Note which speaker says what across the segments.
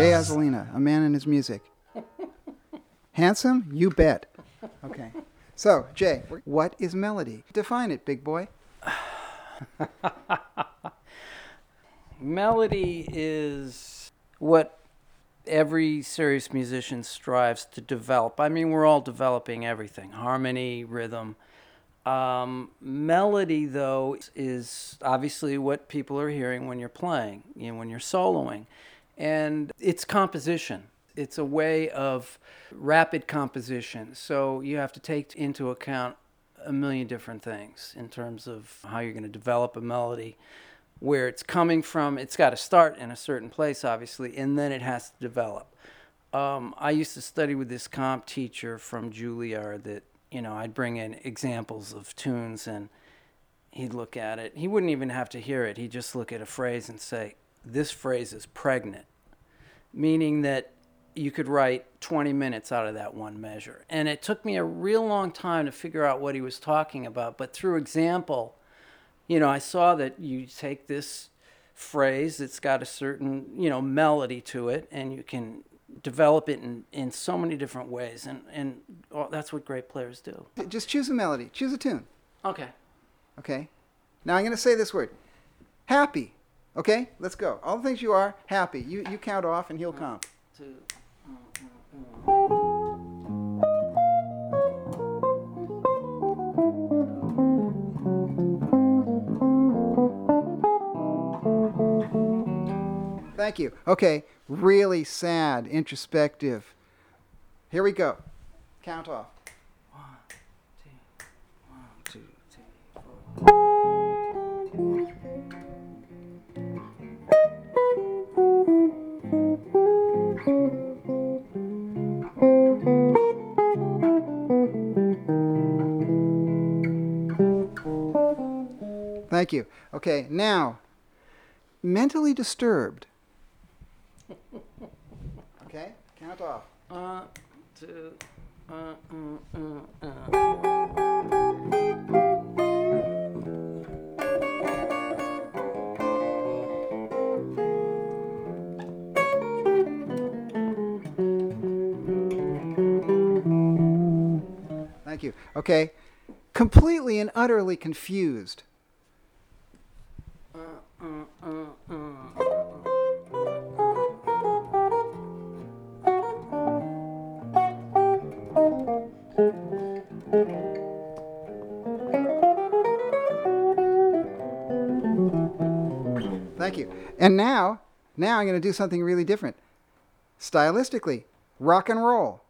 Speaker 1: Jay Azzolina, a man and his music. Handsome? You bet. Okay. So, Jay, what is melody? Define it, big boy.
Speaker 2: Melody is what every serious musician strives to develop. I mean, we're all developing everything harmony, rhythm. Um, melody, though, is obviously what people are hearing when you're playing, you know, when you're soloing. And it's composition. It's a way of rapid composition. So you have to take into account a million different things in terms of how you're going to develop a melody where it's coming from. It's got to start in a certain place, obviously, and then it has to develop. Um, I used to study with this comp teacher from Juilliard that, you know, I'd bring in examples of tunes and he'd look at it. He wouldn't even have to hear it. He'd just look at a phrase and say, This phrase is pregnant, meaning that you could write 20 minutes out of that one measure. And it took me a real long time to figure out what he was talking about. But through example, you know, I saw that you take this phrase that's got a certain, you know, melody to it and you can develop it in, in so many different ways. And, and that's what great players do.
Speaker 1: Just choose a melody, choose a tune.
Speaker 2: Okay.
Speaker 1: Okay. Now I'm going to say this word happy. Okay? Let's go. All the things you are, happy. You, you count off and he'll come.
Speaker 2: Two.
Speaker 1: Thank you. Okay, really sad, introspective. Here we go. Count off.
Speaker 2: One, two, one, two, three, four.
Speaker 1: Thank you. Okay, now, mentally disturbed. Okay, count off.
Speaker 2: Two, uh, uh, uh, uh.
Speaker 1: Thank you. Okay, completely and utterly confused. And now, now I'm going to do something really different. Stylistically, rock and roll.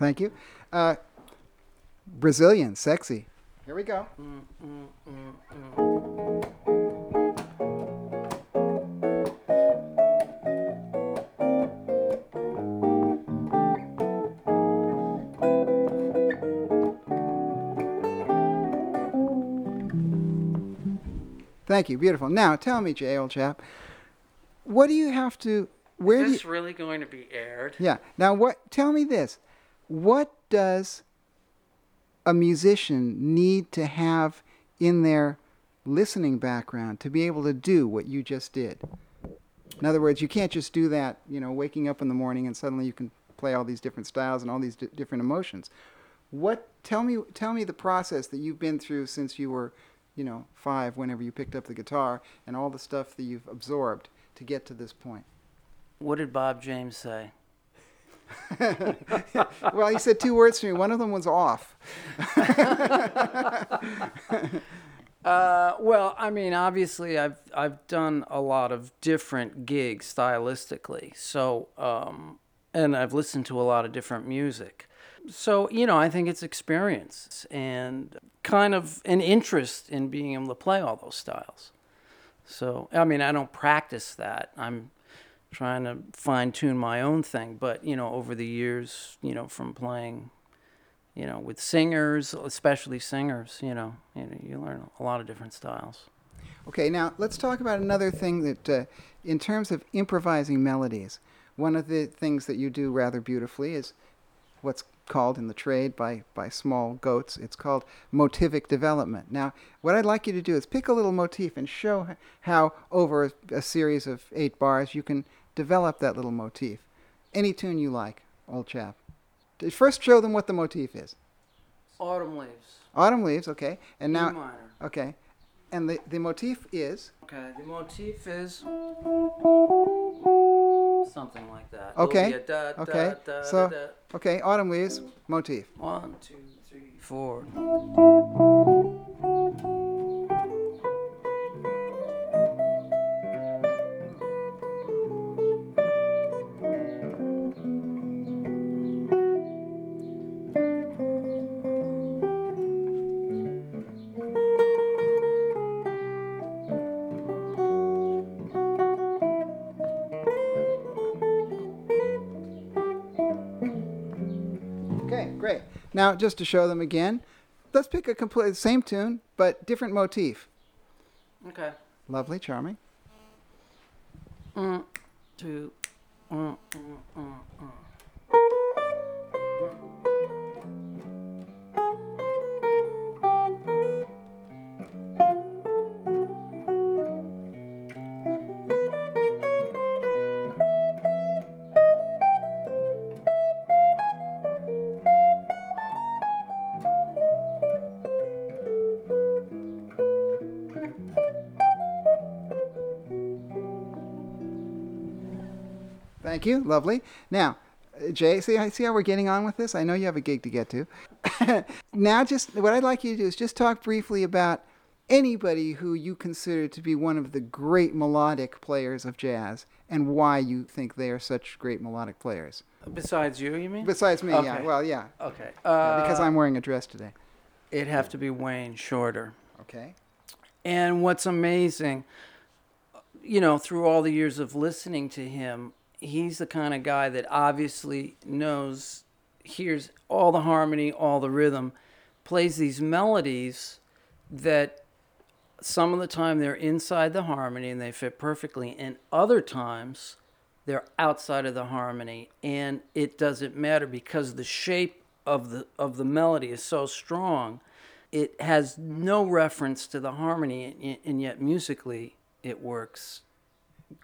Speaker 1: Thank you. Uh, Brazilian, sexy. Here we go. Thank you. Beautiful. Now, tell me, Jay, old chap, what do you have to? Where
Speaker 2: Is
Speaker 1: do you,
Speaker 2: this really going to be aired?
Speaker 1: Yeah. Now, what? Tell me this: What does a musician need to have in their listening background to be able to do what you just did? In other words, you can't just do that. You know, waking up in the morning and suddenly you can play all these different styles and all these di- different emotions. What? Tell me. Tell me the process that you've been through since you were, you know, five. Whenever you picked up the guitar and all the stuff that you've absorbed to get to this point.
Speaker 2: What did Bob James say?
Speaker 1: well, he said two words to me. One of them was off.
Speaker 2: Uh, well, I mean, obviously, I've I've done a lot of different gigs stylistically, so um, and I've listened to a lot of different music. So you know, I think it's experience and kind of an interest in being able to play all those styles. So I mean, I don't practice that. I'm trying to fine tune my own thing, but you know, over the years, you know, from playing you know, with singers, especially singers, you know, you know, you learn a lot of different styles.
Speaker 1: Okay, now let's talk about another thing that, uh, in terms of improvising melodies, one of the things that you do rather beautifully is what's called in the trade by, by small goats, it's called motivic development. Now, what I'd like you to do is pick a little motif and show how, over a, a series of eight bars, you can develop that little motif. Any tune you like, old chap. First, show them what the motif is.
Speaker 2: Autumn leaves.
Speaker 1: Autumn leaves, okay, and
Speaker 2: E
Speaker 1: now,
Speaker 2: minor.
Speaker 1: okay, and the, the motif is
Speaker 2: Okay, the motif is something like that.
Speaker 1: Okay,
Speaker 2: It'll be a da,
Speaker 1: okay,
Speaker 2: Da, da,
Speaker 1: so-
Speaker 2: da, da.
Speaker 1: okay, autumn leaves motif.
Speaker 2: One, two, three, four.
Speaker 1: Now, just to show them again, let's pick a complete same tune but different motif.
Speaker 2: Okay.
Speaker 1: Lovely, charming.
Speaker 2: Mm, two. Mm, mm,
Speaker 1: Thank you. Lovely. Now, uh, Jay, see, I see how we're getting on with this. I know you have a gig to get to. now, just what I'd like you to do is just talk briefly about anybody who you consider to be one of the great melodic players of jazz and why you think they are such great melodic players.
Speaker 2: Besides you, you mean?
Speaker 1: Besides me, yeah. Well, yeah.
Speaker 2: okay. Uh,
Speaker 1: because I'm wearing a dress today.
Speaker 2: It'd have to be Wayne Shorter.
Speaker 1: Okay.
Speaker 2: And what's amazing, you know, through all the years of listening to him, he's the kind of guy that obviously knows, hears all the harmony, all the rhythm, plays these melodies that some of the time they're inside the harmony and they fit perfectly, and other times they're outside of the harmony, and it doesn't matter because the shape of the of the melody is so strong it has no reference to the harmony and- and yet musically it works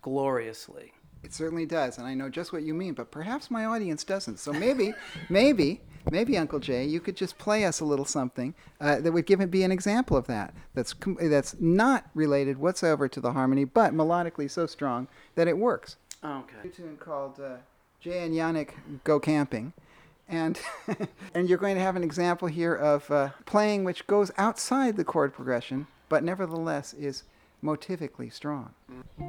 Speaker 2: gloriously
Speaker 1: It certainly does, and I know just what you mean, but perhaps my audience doesn't. So maybe, maybe, maybe Uncle Jay, you could just play us a little something uh, that would give it be an example of that. That's com- that's not related whatsoever to the harmony, but melodically so strong that it works.
Speaker 2: okay
Speaker 1: A tune called uh, Jay and Yannick Go Camping. And, and you're going to have an example here of uh, playing which goes outside the chord progression, but nevertheless is motivically strong.
Speaker 2: let's